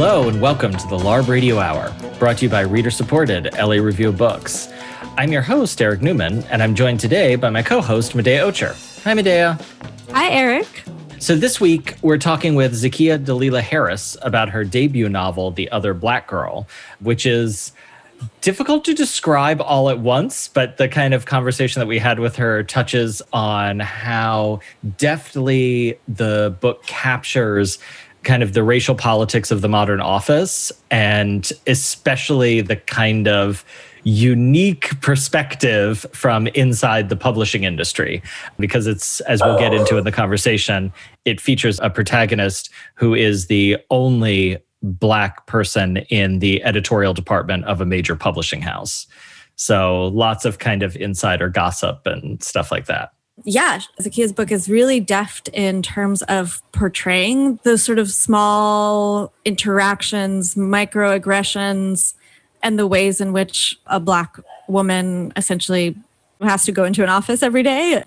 Hello, and welcome to the LARB Radio Hour, brought to you by reader supported LA Review Books. I'm your host, Eric Newman, and I'm joined today by my co host, Medaya Ocher. Hi, Medaya. Hi, Eric. So, this week we're talking with Zakiya Dalila Harris about her debut novel, The Other Black Girl, which is difficult to describe all at once, but the kind of conversation that we had with her touches on how deftly the book captures kind of the racial politics of the modern office and especially the kind of unique perspective from inside the publishing industry. Because it's as we'll get into in the conversation it features a protagonist who is the only black person in the editorial department of a major publishing house. So lots of kind of insider gossip and stuff like that yeah, Zakiya's book is really deft in terms of portraying those sort of small interactions, microaggressions, and the ways in which a Black woman essentially has to go into an office every day.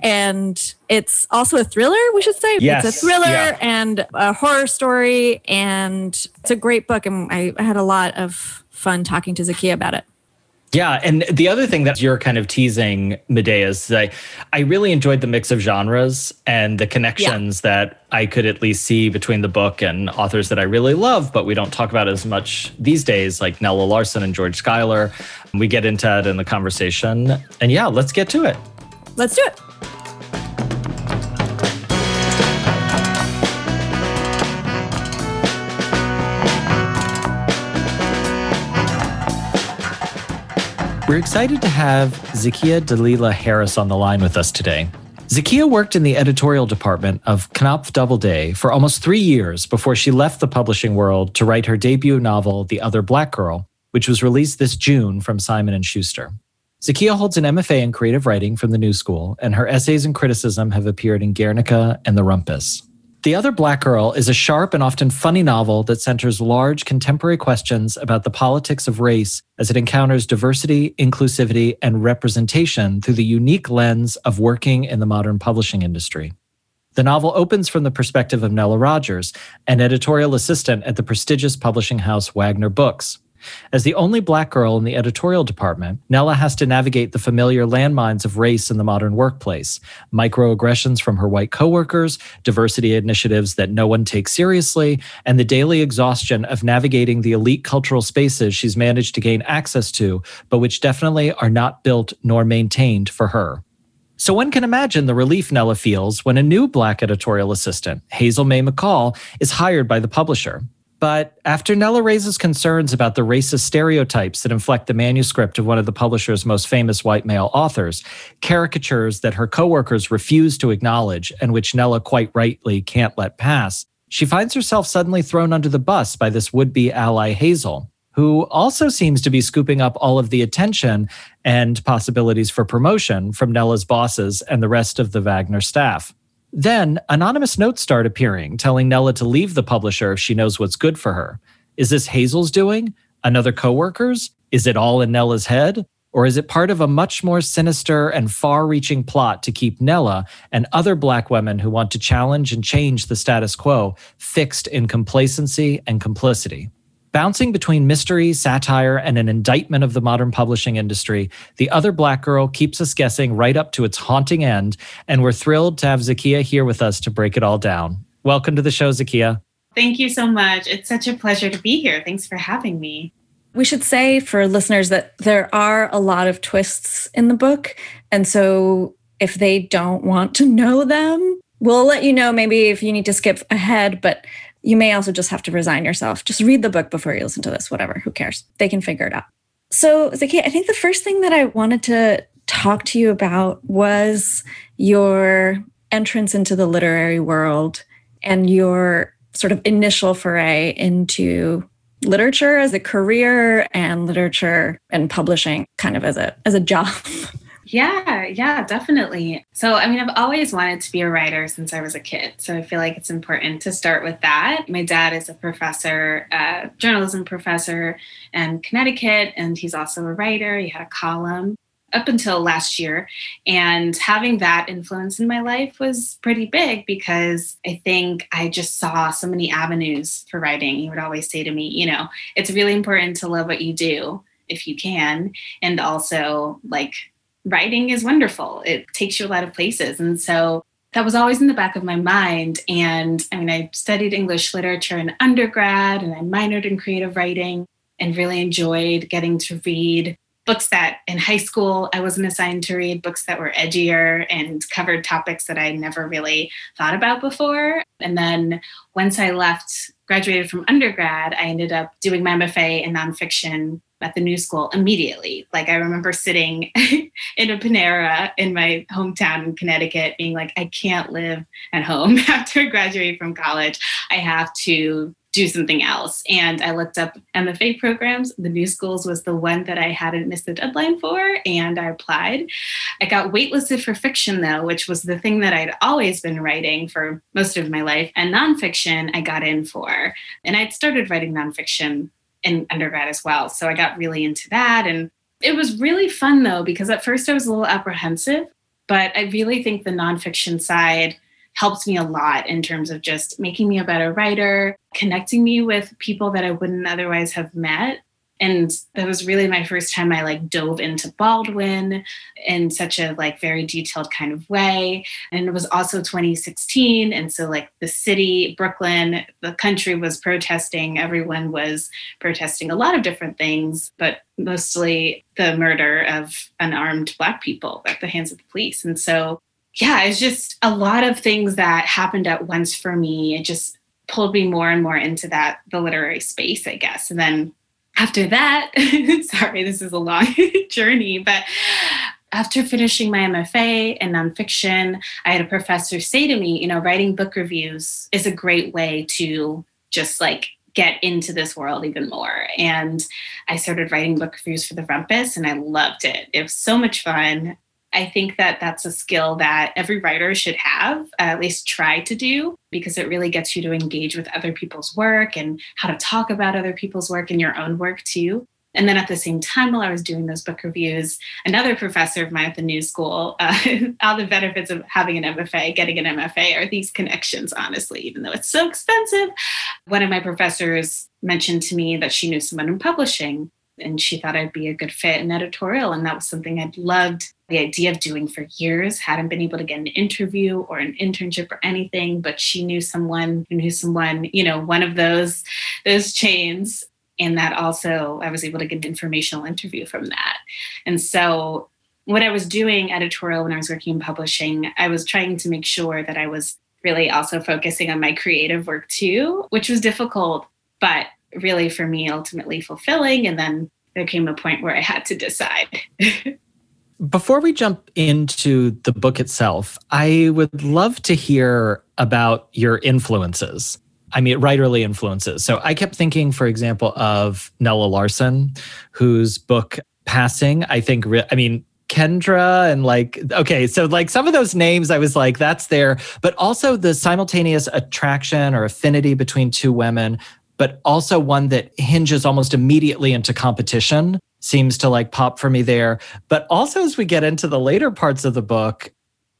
And it's also a thriller, we should say. Yes, it's a thriller yeah. and a horror story. And it's a great book. And I had a lot of fun talking to Zakiya about it. Yeah, and the other thing that you're kind of teasing, Medaya, is that I really enjoyed the mix of genres and the connections yeah. that I could at least see between the book and authors that I really love, but we don't talk about as much these days, like Nella Larsen and George Schuyler. We get into that in the conversation. And yeah, let's get to it. Let's do it. We're excited to have Zakiya Dalila Harris on the line with us today. Zakiya worked in the editorial department of Knopf Doubleday for almost three years before she left the publishing world to write her debut novel, The Other Black Girl, which was released this June from Simon & Schuster. Zakiya holds an MFA in creative writing from the New School, and her essays and criticism have appeared in Guernica and The Rumpus. The Other Black Girl is a sharp and often funny novel that centers large contemporary questions about the politics of race as it encounters diversity, inclusivity, and representation through the unique lens of working in the modern publishing industry. The novel opens from the perspective of Nella Rogers, an editorial assistant at the prestigious publishing house Wagner Books. As the only black girl in the editorial department, Nella has to navigate the familiar landmines of race in the modern workplace microaggressions from her white coworkers, diversity initiatives that no one takes seriously, and the daily exhaustion of navigating the elite cultural spaces she's managed to gain access to, but which definitely are not built nor maintained for her. So one can imagine the relief Nella feels when a new black editorial assistant, Hazel May McCall, is hired by the publisher. But after Nella raises concerns about the racist stereotypes that inflect the manuscript of one of the publisher's most famous white male authors, caricatures that her coworkers refuse to acknowledge and which Nella quite rightly can't let pass, she finds herself suddenly thrown under the bus by this would be ally Hazel, who also seems to be scooping up all of the attention and possibilities for promotion from Nella's bosses and the rest of the Wagner staff. Then anonymous notes start appearing, telling Nella to leave the publisher if she knows what's good for her. Is this Hazel's doing? Another coworker's? Is it all in Nella's head? Or is it part of a much more sinister and far reaching plot to keep Nella and other Black women who want to challenge and change the status quo fixed in complacency and complicity? Bouncing between mystery, satire, and an indictment of the modern publishing industry, The Other Black Girl keeps us guessing right up to its haunting end, and we're thrilled to have Zakiya here with us to break it all down. Welcome to the show, Zakiya. Thank you so much. It's such a pleasure to be here. Thanks for having me. We should say for listeners that there are a lot of twists in the book. And so if they don't want to know them, we'll let you know maybe if you need to skip ahead. But you may also just have to resign yourself. Just read the book before you listen to this, whatever, who cares? They can figure it out. So, Zaki, I think the first thing that I wanted to talk to you about was your entrance into the literary world and your sort of initial foray into literature as a career and literature and publishing kind of as a as a job Yeah, yeah, definitely. So, I mean, I've always wanted to be a writer since I was a kid. So, I feel like it's important to start with that. My dad is a professor, a journalism professor in Connecticut, and he's also a writer. He had a column. up until last year. And having that influence in my life was pretty big because I think I just saw so many avenues for writing. He would always say to me, you know, it's really important to love what you do if you can. And also, like, writing is wonderful, it takes you a lot of places. And so that was always in the back of my mind. And I mean, I studied English literature in undergrad and I minored in creative writing and really enjoyed getting to read books that in high school I wasn't assigned to read, books that were edgier and covered topics that I never really thought about before. And then once I left, graduated from undergrad, I ended up doing my MFA in nonfiction at the new school immediately. Like I remember sitting in a Panera in my hometown in Connecticut being like, I can't live at home after graduating from college. I have to do something else. And I looked up MFA programs. The New Schools was the one that I hadn't missed the deadline for, and I applied. I got waitlisted for fiction, though, which was the thing that I'd always been writing for most of my life. And nonfiction, I got in for. And I'd started writing nonfiction in undergrad as well. So I got really into that. And it was really fun, though, because at first I was a little apprehensive, but I really think the nonfiction side helped me a lot in terms of just making me a better writer, connecting me with people that I wouldn't otherwise have met. And that was really my first time I like dove into Baldwin in such a like very detailed kind of way. And it was also 2016. And so like the city, Brooklyn, the country was protesting. Everyone was protesting a lot of different things, but mostly the murder of unarmed black people at the hands of the police. And so yeah, it's just a lot of things that happened at once for me. It just pulled me more and more into that the literary space, I guess. And then after that, sorry, this is a long journey, but after finishing my MFA in nonfiction, I had a professor say to me, you know, writing book reviews is a great way to just like get into this world even more. And I started writing book reviews for the Rumpus and I loved it. It was so much fun. I think that that's a skill that every writer should have, uh, at least try to do, because it really gets you to engage with other people's work and how to talk about other people's work and your own work too. And then at the same time, while I was doing those book reviews, another professor of mine at the new school, uh, all the benefits of having an MFA, getting an MFA, are these connections, honestly, even though it's so expensive. One of my professors mentioned to me that she knew someone in publishing and she thought I'd be a good fit in editorial. And that was something I'd loved the idea of doing for years. Hadn't been able to get an interview or an internship or anything, but she knew someone who knew someone, you know, one of those those chains. And that also I was able to get an informational interview from that. And so what I was doing editorial when I was working in publishing, I was trying to make sure that I was really also focusing on my creative work too, which was difficult, but really for me ultimately fulfilling. And then there came a point where I had to decide. Before we jump into the book itself, I would love to hear about your influences. I mean, writerly influences. So I kept thinking, for example, of Nella Larsen, whose book Passing, I think, I mean, Kendra and like, okay, so like some of those names, I was like, that's there, but also the simultaneous attraction or affinity between two women but also one that hinges almost immediately into competition seems to like pop for me there. But also, as we get into the later parts of the book,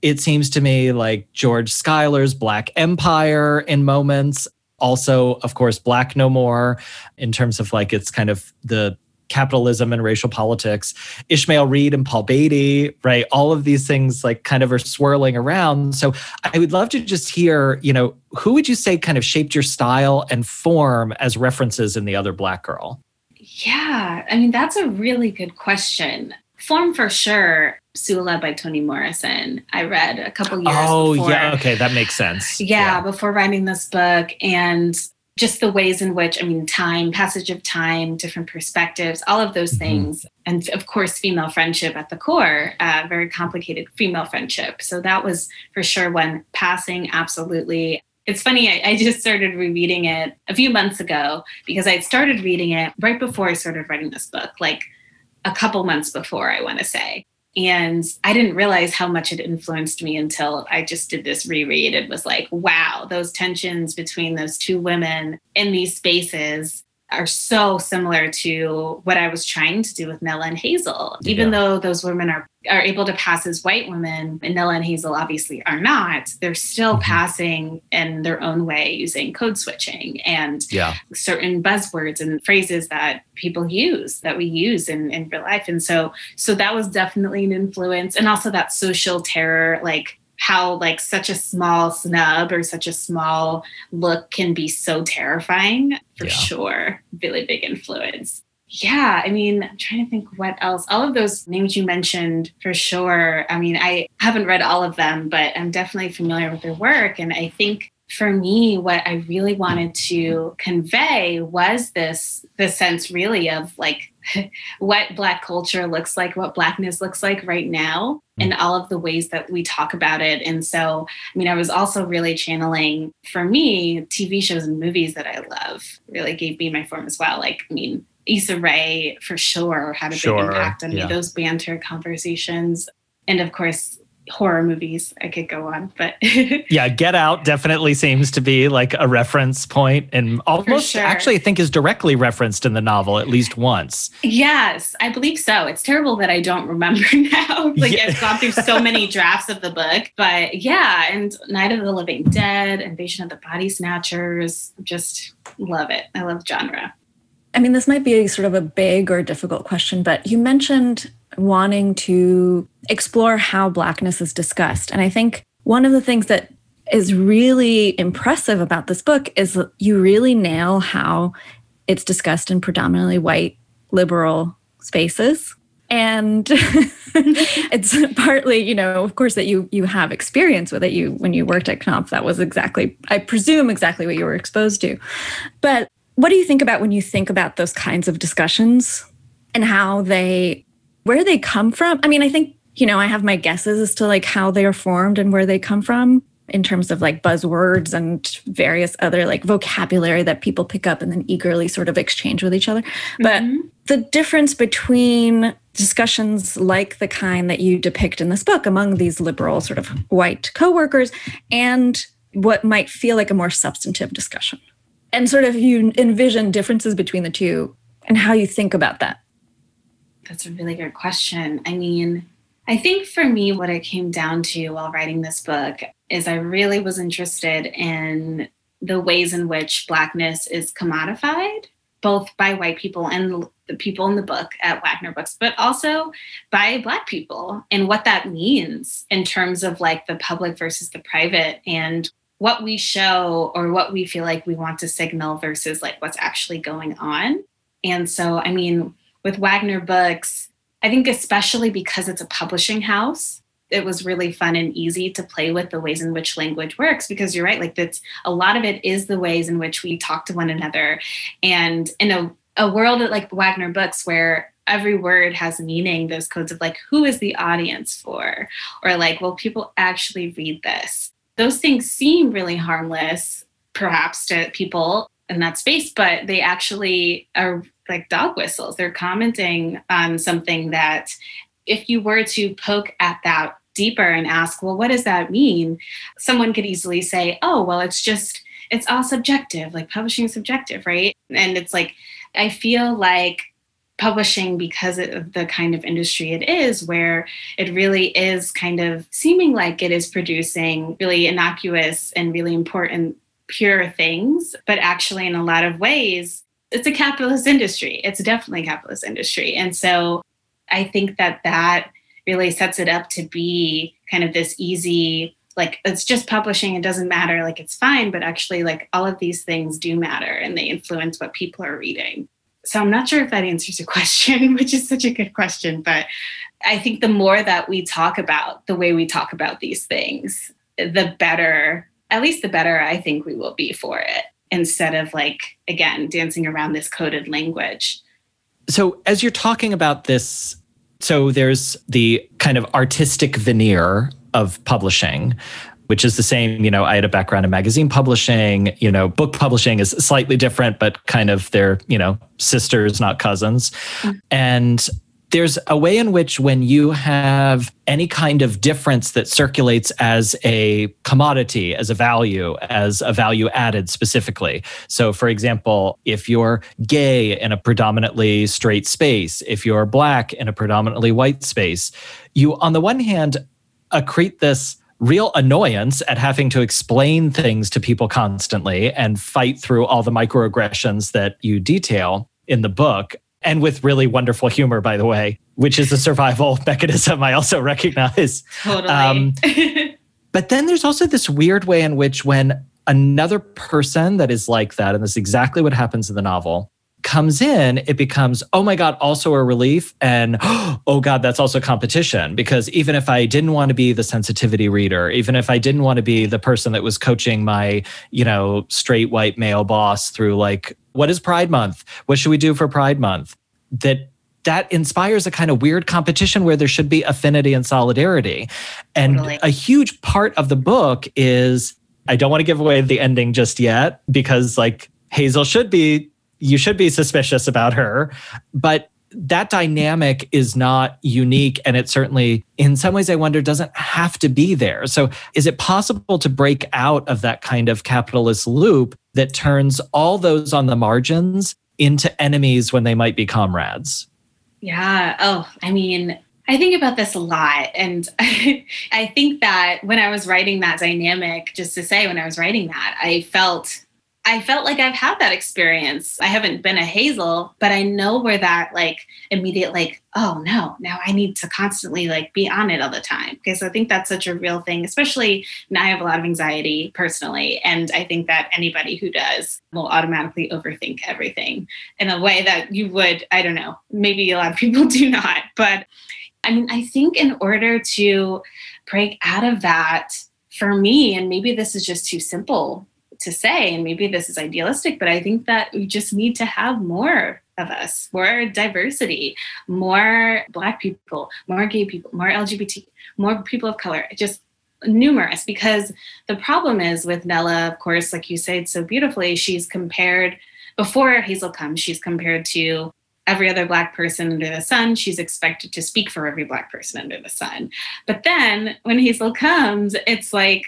it seems to me like George Schuyler's Black Empire in moments. Also, of course, Black No More in terms of like it's kind of the capitalism and racial politics. Ishmael Reed and Paul Beatty, right? All of these things like kind of are swirling around. So I would love to just hear, you know, who would you say kind of shaped your style and form as references in The Other Black Girl? Yeah, I mean, that's a really good question. Form for sure. Sula by Toni Morrison. I read a couple years. Oh before. yeah, okay, that makes sense. Yeah, yeah, before writing this book, and just the ways in which, I mean, time, passage of time, different perspectives, all of those mm-hmm. things. And of course, female friendship at the core, uh, very complicated female friendship. So that was for sure one passing, absolutely. It's funny, I, I just started rereading it a few months ago because I had started reading it right before I started writing this book, like a couple months before, I want to say. And I didn't realize how much it influenced me until I just did this reread. It was like, wow, those tensions between those two women in these spaces are so similar to what I was trying to do with Nella and Hazel. Even yeah. though those women are are able to pass as white women, and Nella and Hazel obviously are not, they're still mm-hmm. passing in their own way using code switching and yeah. certain buzzwords and phrases that people use that we use in, in real life. And so so that was definitely an influence. And also that social terror, like how like such a small snub or such a small look can be so terrifying. For yeah. sure. Really big influence. Yeah i mean i'm trying to think what else. All of those names you mentioned for sure. I mean i haven't read all of them but i'm definitely familiar with their work. And i think for me what i really wanted to convey was this the sense really of like what black culture looks like what blackness looks like right now and mm. all of the ways that we talk about it. And so i mean i was also really channeling for me tv shows and movies that i love really gave me my form as well. Like i mean Issa Rae for sure had a sure, big impact on yeah. me. Those banter conversations, and of course horror movies. I could go on, but yeah, Get Out definitely seems to be like a reference point and almost sure. actually I think is directly referenced in the novel at least once. Yes, I believe so. It's terrible that I don't remember now. like yeah. I've gone through so many drafts of the book, but yeah, and Night of the Living Dead, Invasion of the Body Snatchers, just love it. I love genre. I mean, this might be sort of a big or difficult question, but you mentioned wanting to explore how Blackness is discussed. And I think one of the things that is really impressive about this book is you really nail how it's discussed in predominantly white liberal spaces. And it's partly you know of course that you you have experience with it. You when you worked at knopf that was exactly i presume exactly what you were exposed to. But what do you think about when you think about those kinds of discussions and how they where they come from. I mean, I think, you know, I have my guesses as to like how they are formed and where they come from in terms of like buzzwords and various other like vocabulary that people pick up and then eagerly sort of exchange with each other. But mm-hmm. the difference between discussions like the kind that you depict in this book among these liberal sort of white coworkers and what might feel like a more substantive discussion. And sort of you envision differences between the two and how you think about that. That's a really good question. I mean, I think for me, what it came down to while writing this book is I really was interested in the ways in which Blackness is commodified, both by white people and the people in the book at Wagner Books, but also by Black people and what that means in terms of like the public versus the private and what we show or what we feel like we want to signal versus like what's actually going on. And so, I mean, with Wagner Books, I think especially because it's a publishing house, it was really fun and easy to play with the ways in which language works because you're right like that's a lot of it is the ways in which we talk to one another. And in a, a world like wagner books where every word has meaning those codes of like who is the audience for? Or like will people actually read this those things seem really harmless perhaps to people in that space but they actually are like dog whistles. They're commenting on something that if you were to poke at that deeper and ask, well, what does that mean? Someone could easily say, oh, well, it's just, it's all subjective, like publishing is subjective, right? And it's like, I feel like publishing because of the kind of industry it is where it really is kind of seeming like it is producing really innocuous and really important pure things but actually in a lot of ways it's a capitalist industry. It's definitely a capitalist industry. And so I think that that really sets it up to be kind of this easy like it's just publishing it doesn't matter like it's fine but actually like all of these things do matter and they influence what people are reading so i'm not sure if that answers your question which is such a good question but i think the more that we talk about the way we talk about these things the better at least the better i think we will be for it instead of like again dancing around this coded language. So as you're talking about this so there's the kind of artistic veneer of publishing which is the same you know i had a background in magazine publishing you know book publishing is slightly different but kind of they're you know sisters not cousins mm-hmm. and there's a way in which when you have any kind of difference that circulates as a commodity, as a value, as a value added specifically. So, for example, if you're gay in a predominantly straight space, if you're black in a predominantly white space, you, on the one hand, accrete this real annoyance at having to explain things to people constantly and fight through all the microaggressions that you detail in the book and with really wonderful humor, by the way, which is a survival mechanism I also recognize. Totally. Um, but then there's also this weird way in which when another person that is like that, and this is exactly what happens in the novel, comes in, it becomes, oh my God, also a relief. And oh God, that's also competition. Because even if I didn't want to be the sensitivity reader, even if I didn't want to be the person that was coaching my, you know, straight white male boss through like, what is Pride Month? What should we do for Pride Month? That that inspires a kind of weird competition where there should be affinity and solidarity. And totally. a huge part of the book is I don't want to give away the ending just yet because like Hazel should be you should be suspicious about her. But that dynamic is not unique. And it certainly, in some ways, I wonder, doesn't have to be there. So, is it possible to break out of that kind of capitalist loop that turns all those on the margins into enemies when they might be comrades? Yeah. Oh, I mean, I think about this a lot. And I think that when I was writing that dynamic, just to say, when I was writing that, I felt I felt like I've had that experience. I haven't been a Hazel, but I know where that like immediate like, oh no, now I need to constantly like be on it all the time. Because I think that's such a real thing, especially now I have a lot of anxiety personally. And I think that anybody who does will automatically overthink everything in a way that you would, I don't know, maybe a lot of people do not. But I mean, I think in order to break out of that, for me, and maybe this is just too simple to say, and maybe this is idealistic, but I think that we just need to have more of us, more diversity, more Black people, more gay people, more LGBT, more people of color, just numerous. Because the problem is with Nella, of course, like you said so beautifully, she's compared, before Hazel comes, she's compared to every other black person under the sun she's expected to speak for every black person under the sun but then when hazel comes it's like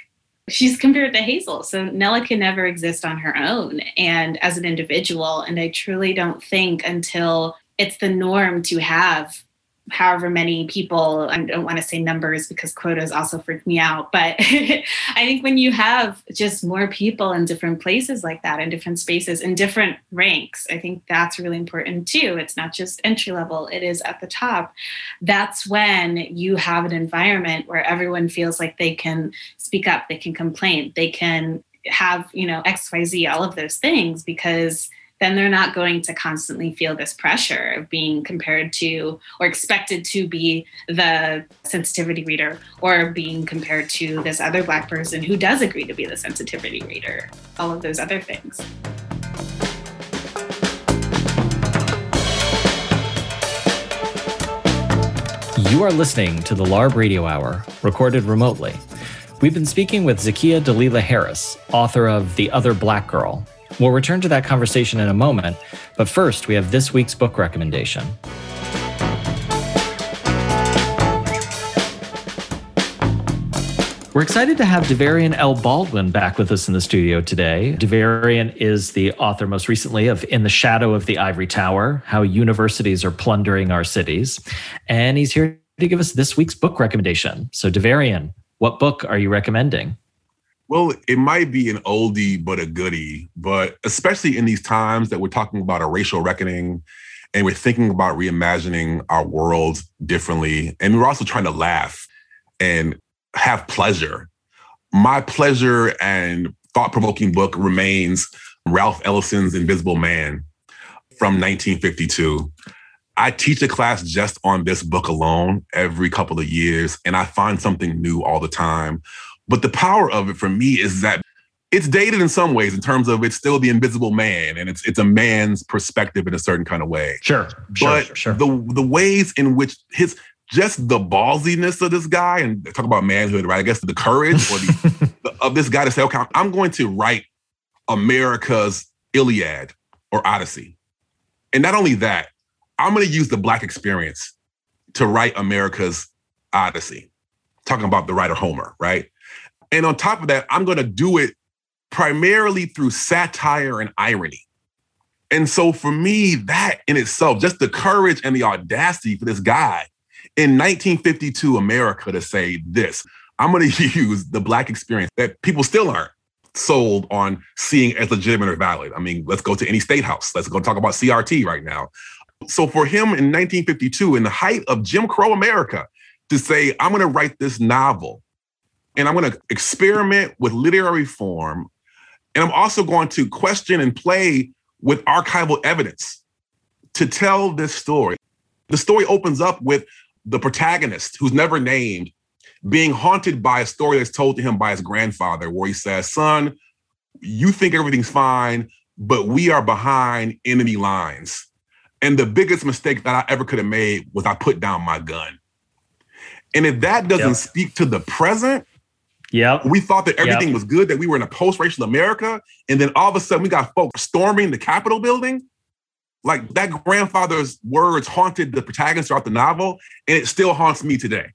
she's compared to Hazel. So Nella can never exist on her own and as an individual. And I truly don't think until it's the norm to have however many people i don't want to say numbers because quotas also freak me out but i think when you have just more people in different places like that in different spaces in different ranks i think that's really important too. It's not just entry level it is at the top. That's when you have an environment where everyone feels like they can speak up they can complain they can have you know xyz all of those things because then they're not going to constantly feel this pressure of being compared to or expected to be the sensitivity reader or being compared to this other Black person who does agree to be the sensitivity reader, all of those other things. You are listening to the LARB Radio Hour, recorded remotely. We've been speaking with Zakiya Dalila Harris, author of The Other Black Girl, We'll return to that conversation in a moment, but first, we have this week's book recommendation. We're excited to have Davarian L. Baldwin back with us in the studio today. Davarian is the author most recently of In the Shadow of the Ivory Tower How Universities Are Plundering Our Cities. And he's here to give us this week's book recommendation. So, Davarian, what book are you recommending? Well, it might be an oldie but a goodie, but especially in these times that we're talking about a racial reckoning and we're thinking about reimagining our world differently. And we're also trying to laugh and have pleasure. My pleasure and thought provoking book remains Ralph Ellison's Invisible Man from 1952. I teach a class just on this book alone every couple of years, and I find something new all the time. But the power of it for me is that it's dated in some ways in terms of it's still the invisible man and it's it's a man's perspective in a certain kind of way. Sure. But sure, sure. the the ways in which his just the ballsiness of this guy and talk about manhood, right? I guess the courage or the, the, of this guy to say, okay, I'm going to write America's Iliad or Odyssey. And not only that, I'm going to use the black experience to write America's Odyssey, talking about the writer Homer, right? And on top of that, I'm going to do it primarily through satire and irony. And so for me, that in itself, just the courage and the audacity for this guy in 1952 America to say this, I'm going to use the Black experience that people still aren't sold on seeing as legitimate or valid. I mean, let's go to any state house. Let's go talk about CRT right now. So for him in 1952, in the height of Jim Crow America, to say, I'm going to write this novel and I'm going to experiment with literary form. And I'm also going to question and play with archival evidence to tell this story. The story opens up with the protagonist, who's never named, being haunted by a story that's told to him by his grandfather, where he says, Son, you think everything's fine, but we are behind enemy lines. And the biggest mistake that I ever could have made was I put down my gun. And if that doesn't yep. speak to the present, yeah, we thought that everything yep. was good, that we were in a post-racial America, and then all of a sudden we got folks storming the Capitol building. Like that grandfather's words haunted the protagonist throughout the novel, and it still haunts me today.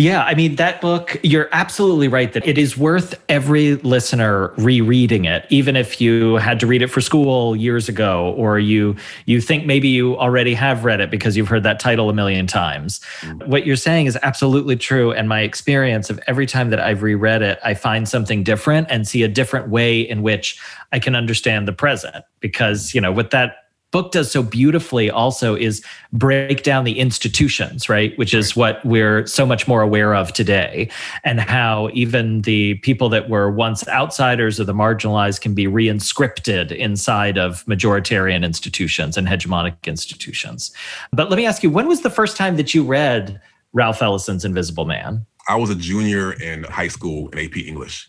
Yeah, I mean, that book, you're absolutely right that it is worth every listener rereading it, even if you had to read it for school years ago, or you you think maybe you already have read it because you've heard that title a million times. Mm-hmm. What you're saying is absolutely true. And my experience of every time that I've reread it, I find something different and see a different way in which I can understand the present. Because, you know, with that book does so beautifully also is break down the institutions, right? Which is what we're so much more aware of today, and how even the people that were once outsiders or the marginalized can be reinscripted inside of majoritarian institutions and hegemonic institutions. But let me ask you, when was the first time that you read Ralph Ellison's Invisible Man? I was a junior in high school in AP English.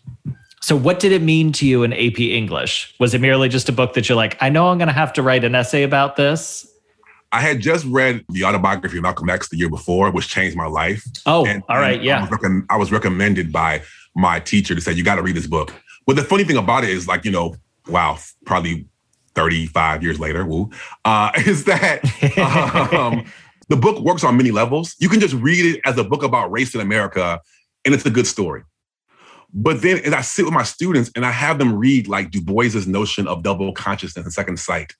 So, what did it mean to you in AP English? Was it merely just a book that you're like, I know I'm going to have to write an essay about this? I had just read the autobiography of Malcolm X the year before, which changed my life. Oh, and, all right, yeah. I was, rec- I was, recommended by my teacher to say, you got to read this book. But the funny thing about it is, like, you know, wow, probably 35 years later, woo, uh, is that um, the book works on many levels. You can just read it as a book about race in America, and it's a good story. But then as I sit with my students and I have them read like Du Bois's notion of double consciousness and second sight.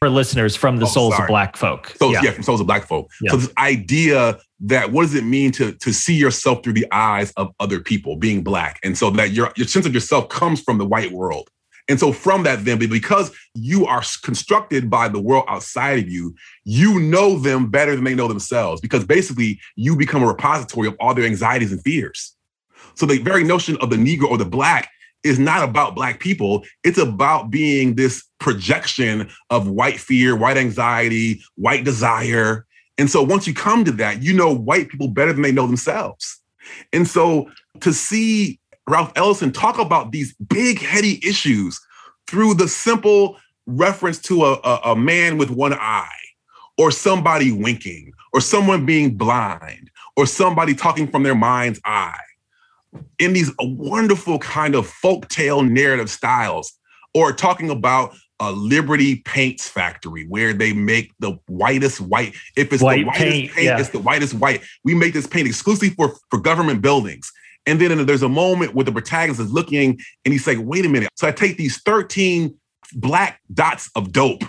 For listeners from the oh, Souls sorry. of Black Folk. So yeah. yeah, from Souls of Black Folk. Yeah. So this idea that what does it mean to, to see yourself through the eyes of other people being black? And so that your, your sense of yourself comes from the white world. And so from that, then, because you are constructed by the world outside of you, you know them better than they know themselves. Because basically, you become a repository of all their anxieties and fears. So the very notion of the Negro or the Black is not about Black people. It's about being this projection of white fear, white anxiety, white desire. And so once you come to that, you know white people better than they know themselves. And so to see Ralph Ellison talk about these big, heady issues through the simple reference to a, a, a man with one eye, or somebody winking, or someone being blind, or somebody talking from their mind's eye in these wonderful kind of folktale narrative styles, or talking about a Liberty Paints factory where they make the whitest white. If it's white the whitest paint, paint yeah. it's the whitest white. We make this paint exclusively for, for government buildings. And then there's a moment where the protagonist is looking and he's like, wait a minute. So I take these 13 black dots of dope,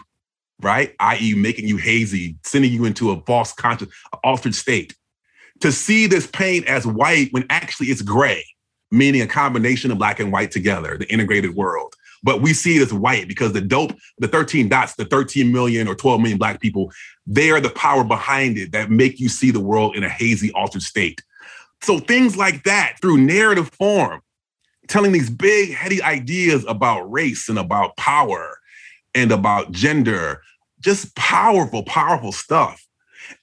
right? I.e., making you hazy, sending you into a false conscious, altered state to see this paint as white when actually it's gray, meaning a combination of black and white together, the integrated world. But we see it as white because the dope, the 13 dots, the 13 million or 12 million black people, they are the power behind it that make you see the world in a hazy, altered state. So things like that through narrative form, telling these big, heady ideas about race and about power and about gender, just powerful, powerful stuff.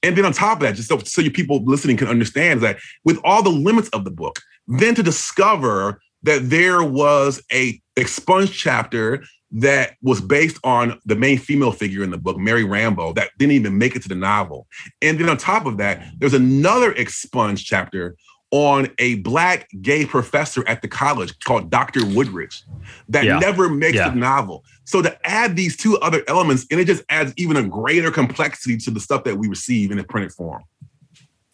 And then on top of that, just so, so you people listening can understand that with all the limits of the book, then to discover that there was a expunged chapter that was based on the main female figure in the book, Mary Rambo, that didn't even make it to the novel. And then on top of that, there's another expunged chapter on a black gay professor at the college called Dr. Woodridge that yeah. never makes yeah. the novel. So to add these two other elements, and it just adds even a greater complexity to the stuff that we receive in a printed form.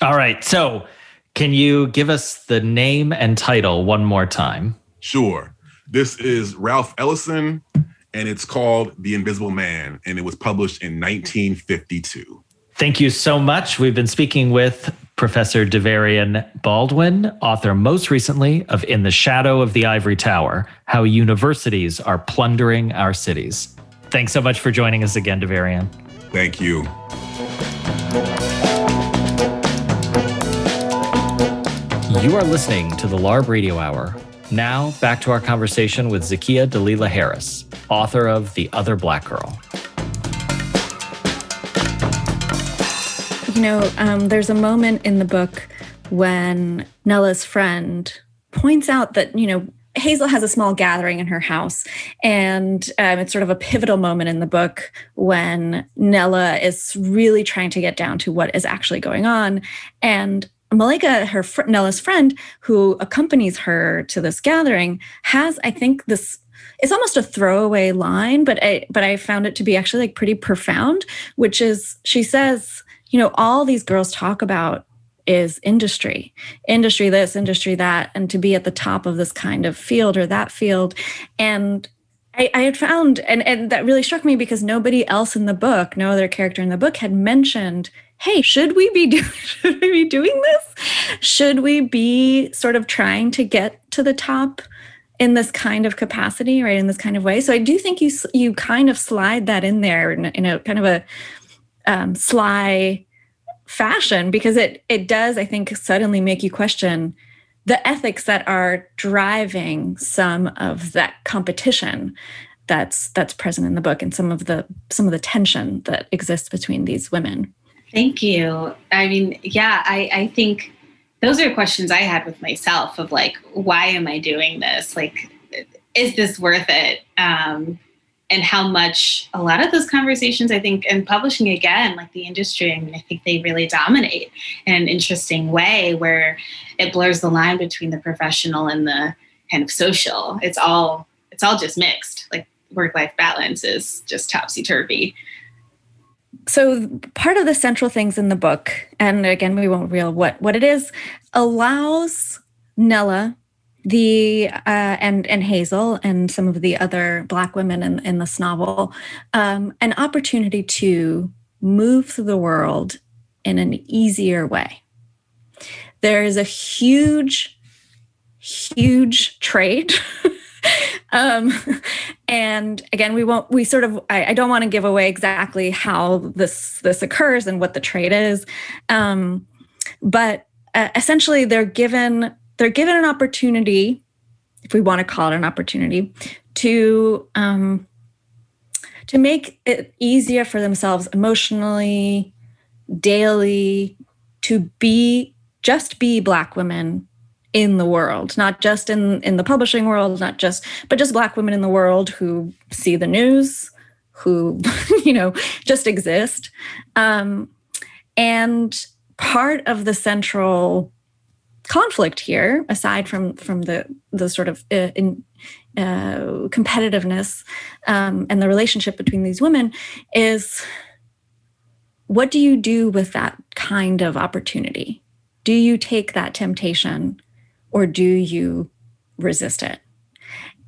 All right. So, can you give us the name and title one more time? Sure. This is Ralph Ellison, and it's called The Invisible Man, and it was published in 1952. Thank you so much. We've been speaking with Professor Davarian Baldwin, author most recently of In the Shadow of the Ivory Tower How Universities Are Plundering Our Cities. Thanks so much for joining us again, Davarian. Thank you. You are listening to the LARB Radio Hour. Now, back to our conversation with Zakiya Dalila Harris, author of The Other Black Girl. You know, um, there's a moment in the book when Nella's friend points out that, you know, Hazel has a small gathering in her house, and um, it's sort of a pivotal moment in the book when Nella is really trying to get down to what is actually going on. And Malaika, her fr- Nella's friend, who accompanies her to this gathering, has, I think, this. It's almost a throwaway line, but I but I found it to be actually like pretty profound. Which is, she says, you know, all these girls talk about is industry, industry this, industry that, and to be at the top of this kind of field or that field, and I, I, had found, and, and that really struck me because nobody else in the book, no other character in the book, had mentioned hey, should we be doing should we be doing this? Should we be sort of trying to get to the top in this kind of capacity, right? In this kind of way. So I do think you you kind of slide that in there in, in a kind of a um, sly fashion because it it does I think suddenly make you question the ethics that are driving some of that competition that's that's present in the book and some of the some of the tension that exists between these women. Thank you. I mean, yeah, I, I think those are questions I had with myself of like, why am I doing this? Like, is this worth it? Um, and how much a lot of those conversations, I think, and publishing again, like the industry, I mean, I think they really dominate in an interesting way where it blurs the line between the professional and the kind of social. It's all it's all just mixed. Like work life balance is just topsy turvy so part of the central things in the book, and again, we won't reveal what what it is, allows Nella, the uh, and and Hazel and some of the other Black women in, in this novel, um, an opportunity to move through the world in an easier way. There is a huge, huge trade um, and again, we won't. We sort of. I, I don't want to give away exactly how this this occurs and what the trade is, um, but uh, essentially, they're given they're given an opportunity, if we want to call it an opportunity, to um, to make it easier for themselves emotionally, daily, to be just be Black women in the world. Not just in in the publishing world not just but just black women in the world who see the news who you know just exist. Um, and part of the central conflict here aside from from the the sort of uh, in, uh, competitiveness um, and the relationship between these women is what do you do with that kind of opportunity do you take that temptation or do you resist it?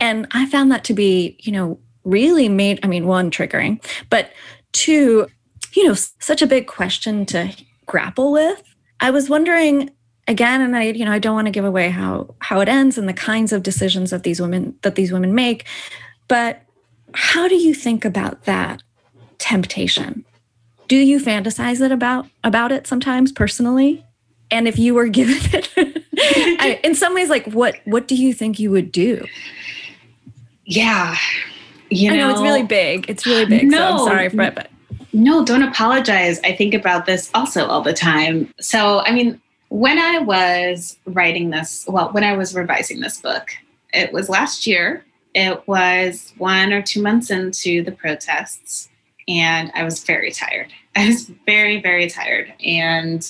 And I found that to be, you know, really made, I mean, one, triggering, but two, you know, such a big question to grapple with. I was wondering again, and I, you know, I don't want to give away how how it ends and the kinds of decisions that these women that these women make, but how do you think about that temptation? Do you fantasize it about about it sometimes personally? And if you were given it I, in some ways, like what what do you think you would do? Yeah, you know, know it's really big. It's really big. No, so I'm sorry for it, but no, don't apologize. I think about this also all the time. So, I mean, when I was writing this, well, when I was revising this book, it was last year. It was one or two months into the protests, and I was very tired. I was very, very tired. And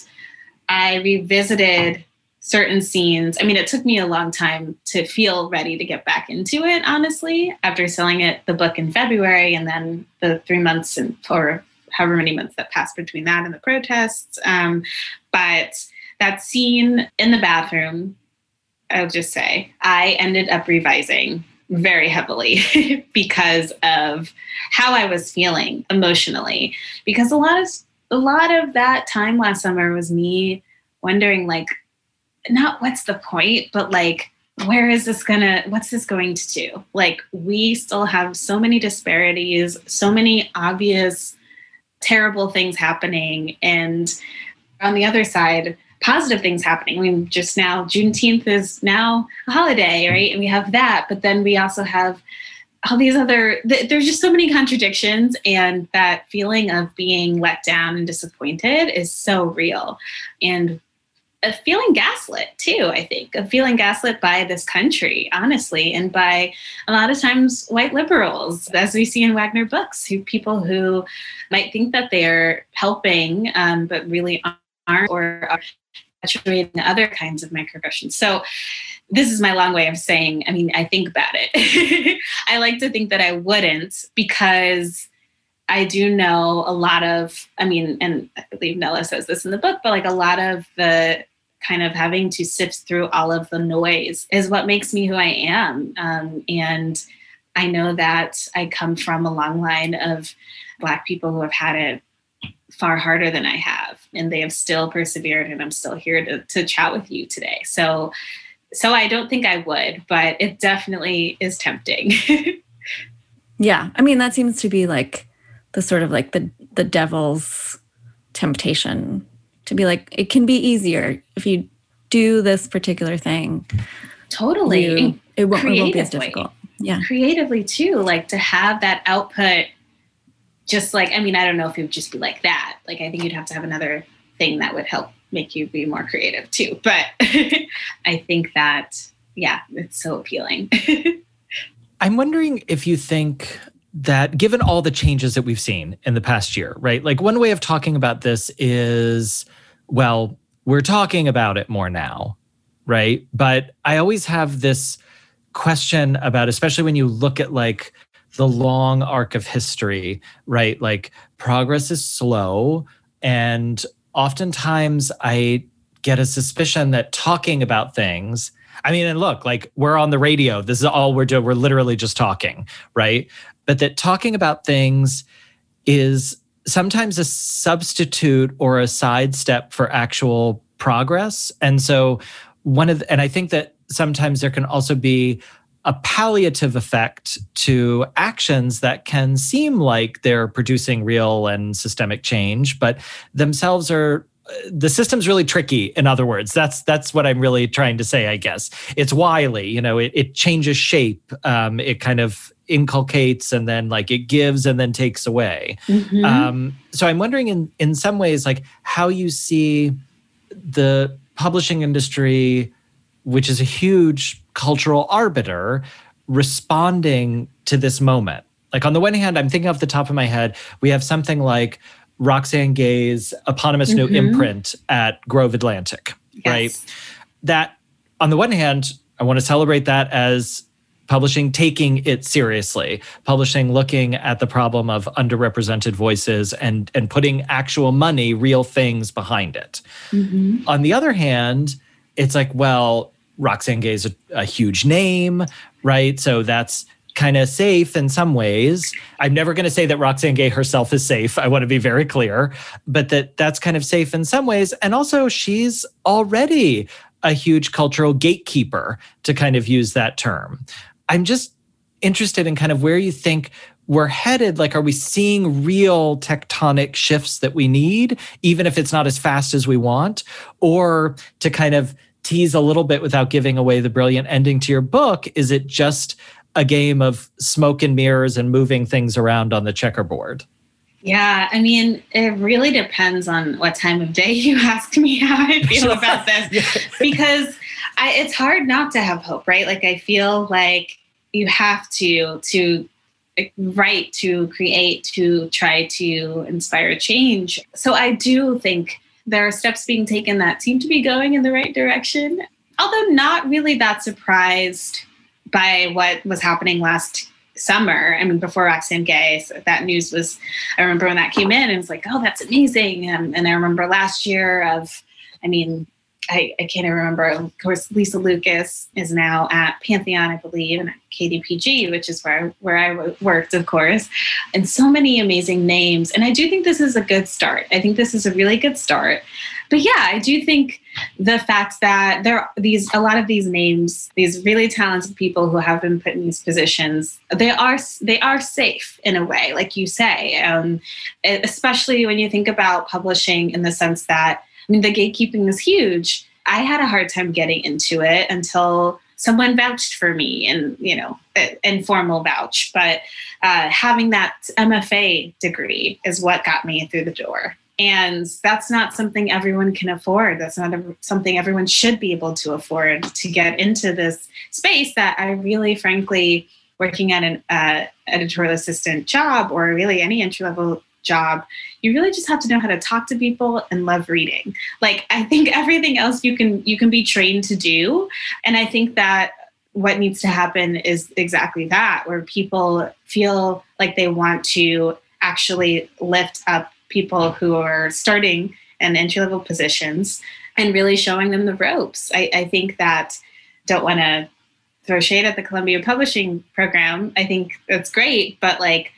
I revisited certain scenes. I mean, it took me a long time to feel ready to get back into it, honestly, after selling it the book in February and then the three months and or however many months that passed between that and the protests. Um, but that scene in the bathroom, I'll just say, I ended up revising very heavily because of how I was feeling emotionally. Because a lot of a lot of that time last summer was me wondering like not what's the point, but like where is this gonna what's this going to do like we still have so many disparities so many obvious terrible things happening and on the other side positive things happening. I mean just now juneteenth is now a holiday right? And we have that but then we also have all these other th- there's just so many contradictions and that feeling of being let down and disappointed is so real. And of feeling gaslit too i think of feeling gaslit by this country honestly and by a lot of times white liberals as we see in wagner books who people who might think that they're helping um, but really aren't or are perpetuating other kinds of microaggressions so this is my long way of saying i mean i think about it i like to think that i wouldn't because I do know a lot of, I mean, and I believe Nella says this in the book, but like a lot of the kind of having to sift through all of the noise is what makes me who I am. Um, and I know that I come from a long line of Black people who have had it far harder than I have, and they have still persevered, and I'm still here to, to chat with you today. So, so I don't think I would, but it definitely is tempting. yeah, I mean that seems to be like the sort of like the the devil's temptation to be like it can be easier if you do this particular thing. Totally. You, it, won't, it won't be as difficult. Yeah. Creatively too like to have that output just like i mean i don't know if it would just be like that like i think you'd have to have another thing that would help make you be more creative too but i think that yeah it's so appealing i'm wondering if you think that given all the changes that we've seen in the past year, right? Like one way of talking about this is, well, we're talking about it more now, right? But I always have this question about, especially when you look at like the long arc of history, right? Like progress is slow. And oftentimes I get a suspicion that talking about things I mean, and look, like we're on the radio. This is all we're doing. We're literally just talking, right? but that talking about things is sometimes a substitute or a sidestep for actual progress. And so one of the, and I think that sometimes there can also be a palliative effect to actions that can seem like they're producing real and systemic change, but themselves are the system's really tricky in other words. That's that's what i'm really trying to say i guess. It's wily you know it, it changes shape um, it kind of inculcates and then like it gives and then takes away. Mm-hmm. um, so i'm wondering in in some ways like how you see the publishing industry which is a huge cultural arbiter responding to this moment like on the one hand i'm thinking off the top of my head we have something like Roxane Gay's eponymous mm-hmm. new imprint at Grove Atlantic, yes. right? That, on the one hand, I want to celebrate that as publishing taking it seriously publishing looking at the problem of underrepresented voices and and putting actual money real things behind it mm-hmm. on the other hand it's like well roxane gay is a, a huge name right so that's kind of safe in some ways. I'm never going to say that Roxane Gay herself is safe. I want to be very clear, but that that's kind of safe in some ways. And also, she's already a huge cultural gatekeeper, to kind of use that term. I'm just interested in kind of where you think we're headed. Like, are we seeing real tectonic shifts that we need, even if it's not as fast as we want? Or to kind of tease a little bit without giving away the brilliant ending to your book, is it just a game of smoke and mirrors and moving things around on the checkerboard? Yeah, I mean, it really depends on what time of day you ask me how I feel about this because I, it's hard not to have hope, right? Like I feel like you have to to write, to create, to try to inspire change. So I do think there are steps being taken that seem to be going in the right direction. Although not really that surprised by what was happening last summer. I mean, before Roxane Gay, so that news was, I remember when that came in and it's like, oh, that's amazing. And, and I remember last year of, I mean, I, I can't even remember. Of course, Lisa Lucas is now at Pantheon, I believe, and at KDPG, which is where where I worked, of course, and so many amazing names. And I do think this is a good start. I think this is a really good start. But yeah, I do think the fact that there are these a lot of these names, these really talented people who have been put in these positions, they are they are safe in a way, like you say, um, especially when you think about publishing in the sense that I mean, the gatekeeping is huge. I had a hard time getting into it until someone vouched for me and you know informal vouch. But uh, having that mfa degree is what got me through the door. And that's not something everyone can afford. That's not a, something everyone should be able to afford to get into this space that i really frankly working at an uh, editorial assistant job or really any entry level job you really just have to know how to talk to people and love reading. Like i think everything else you can you can be trained to do. And i think that what needs to happen is exactly that where people feel like they want to actually lift up people who are starting in entry level positions and really showing them the ropes. I, I think that don't want to throw shade at the columbia publishing program. I think that's great but like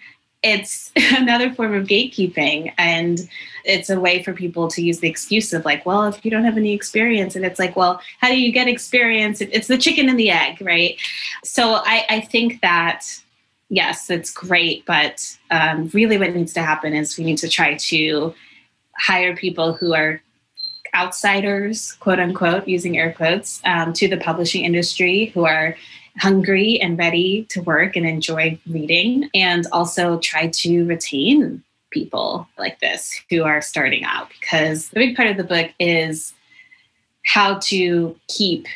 it's another form of gatekeeping and it's a way for people to use the excuse of like well if you don't have any experience and it's like well how do you get experience it's the chicken and the egg right? So i, I think that yes it's great but um, really what needs to happen is we need to try to hire people who are outsiders quote unquote using air quotes um, to the publishing industry who are hungry and ready to work and enjoy reading, and also try to retain people like this who are starting out because the big part of the book is how to keep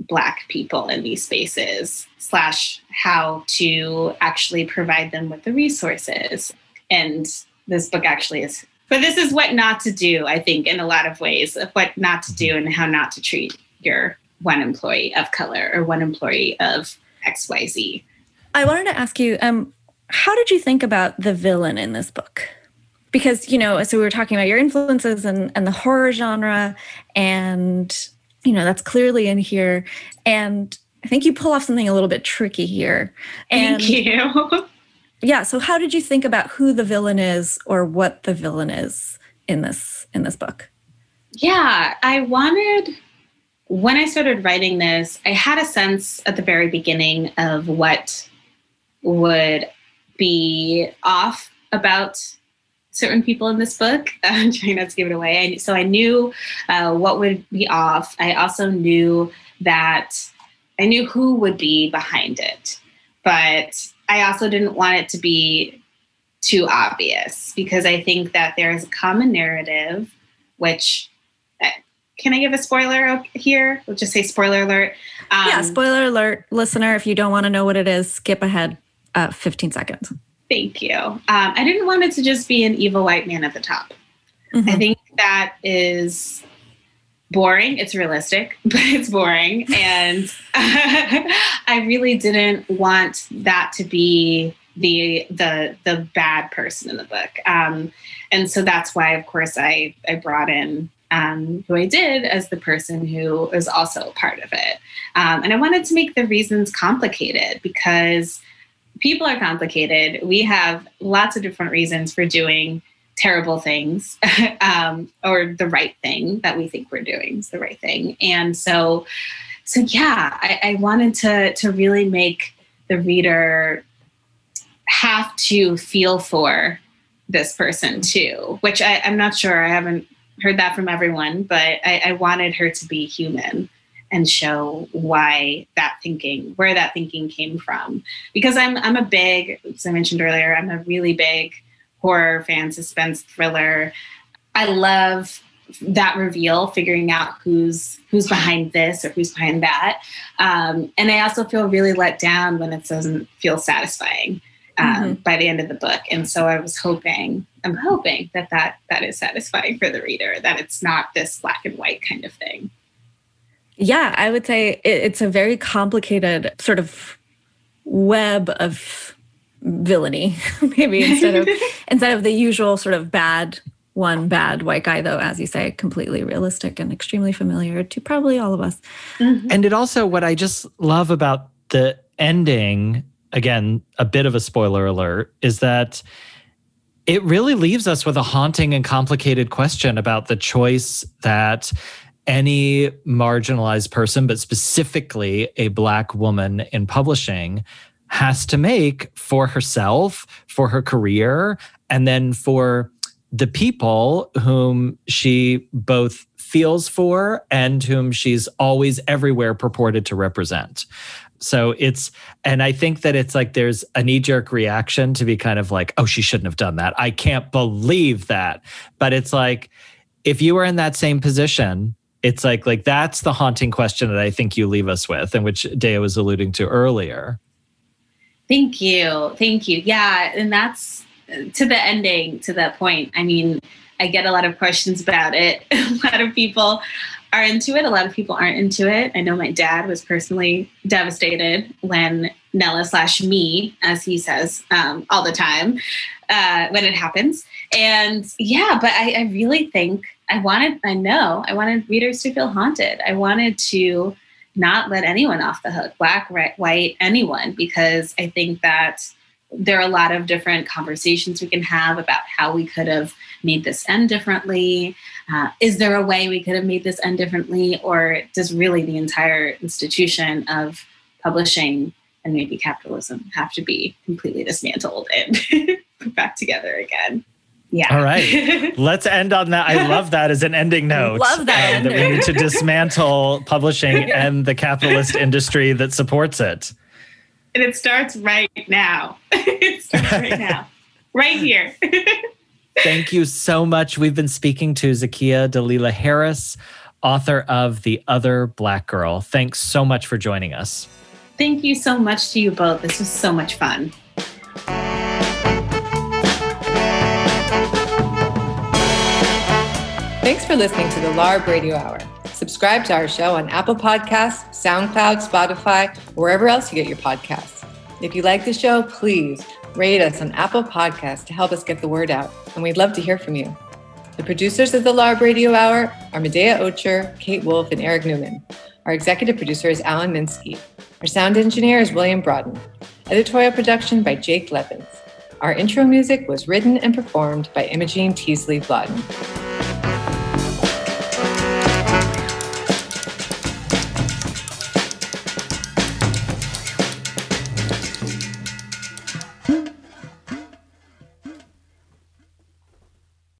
black people in these spaces slash how to actually provide them with the resources. And this book actually is but this is what not to do i think in a lot of ways of what not to do mm-hmm. and how not to treat your one employee of color or one employee of XYZ. I wanted to ask you, um, how did you think about the villain in this book? Because, you know, so we were talking about your influences and, and the horror genre, and, you know, that's clearly in here. And I think you pull off something a little bit tricky here. And, Thank you. yeah. So how did you think about who the villain is or what the villain is in this in this book? Yeah, I wanted when I started writing this, I had a sense at the very beginning of what would be off about certain people in this book. I'm trying not to give it away. so I knew uh, what would be off. I also knew that I knew who would be behind it, but I also didn't want it to be too obvious because I think that there is a common narrative, which can I give a spoiler here? We'll just say spoiler alert. Um, yeah, spoiler alert, listener. If you don't want to know what it is, skip ahead uh, 15 seconds. Thank you. Um, I didn't want it to just be an evil white man at the top. Mm-hmm. I think that is boring. It's realistic, but it's boring. And I really didn't want that to be the the the bad person in the book. Um, and so that's why, of course, I I brought in um, who I did as the person who was also part of it. Um, and I wanted to make the reasons complicated because people are complicated. We have lots of different reasons for doing terrible things um, or the right thing that we think we're doing is the right thing. And so, so yeah, I, I wanted to to really make the reader have to feel for this person too, which I, I'm not sure. I haven't heard that from everyone, but I, I wanted her to be human and show why that thinking, where that thinking came from. Because I'm I'm a big, as I mentioned earlier, I'm a really big horror fan, suspense thriller. I love that reveal, figuring out who's who's behind this or who's behind that. Um, and I also feel really let down when it doesn't feel satisfying um, mm-hmm. by the end of the book. And so I was hoping, I'm hoping that, that that is satisfying for the reader, that it's not this black and white kind of thing. Yeah, I would say it's a very complicated sort of web of villainy, maybe instead of instead of the usual sort of bad one bad white guy, though, as you say, completely realistic and extremely familiar to probably all of us. Mm-hmm. And it also, what I just love about the ending, again, a bit of a spoiler alert, is that it really leaves us with a haunting and complicated question about the choice that any marginalized person, but specifically a Black woman in publishing, has to make for herself, for her career, and then for the people whom she both feels for and whom she's always everywhere purported to represent. So it's, and I think that it's like there's a knee jerk reaction to be kind of like, oh, she shouldn't have done that. I can't believe that. But it's like, if you were in that same position, it's like, like that's the haunting question that I think you leave us with, and which Dea was alluding to earlier. Thank you. Thank you. Yeah. And that's to the ending, to that point. I mean, I get a lot of questions about it. a lot of people are into it. A lot of people aren't into it. I know my dad was personally devastated when Nella slash me, as he says um, all the time, uh, when it happens. And yeah, but I, I really think I wanted, I know, I wanted readers to feel haunted. I wanted to not let anyone off the hook, black, white, anyone, because I think that there are a lot of different conversations we can have about how we could have made this end differently. Uh, is there a way we could have made this end differently? Or does really the entire institution of publishing and maybe capitalism have to be completely dismantled and put back together again? Yeah. All right. Let's end on that. I love that as an ending note. Love that. Um, that we need to dismantle publishing and the capitalist industry that supports it. And it starts right now. it starts right now. right here. Thank you so much. We've been speaking to Zakiya Dalila Harris, author of The Other Black Girl. Thanks so much for joining us. Thank you so much to you both. This was so much fun. Thanks for listening to the LARB Radio Hour. Subscribe to our show on Apple Podcasts, SoundCloud, Spotify, wherever else you get your podcasts. If you like the show, please rate us on Apple Podcasts to help us get the word out, and we'd love to hear from you. The producers of the LARB Radio Hour are Medaya Ocher, Kate Wolf, and Eric Newman. Our executive producer is Alan Minsky. Our sound engineer is William Brodden. Editorial production by Jake Levins. Our intro music was written and performed by Imogene Teasley Vladden.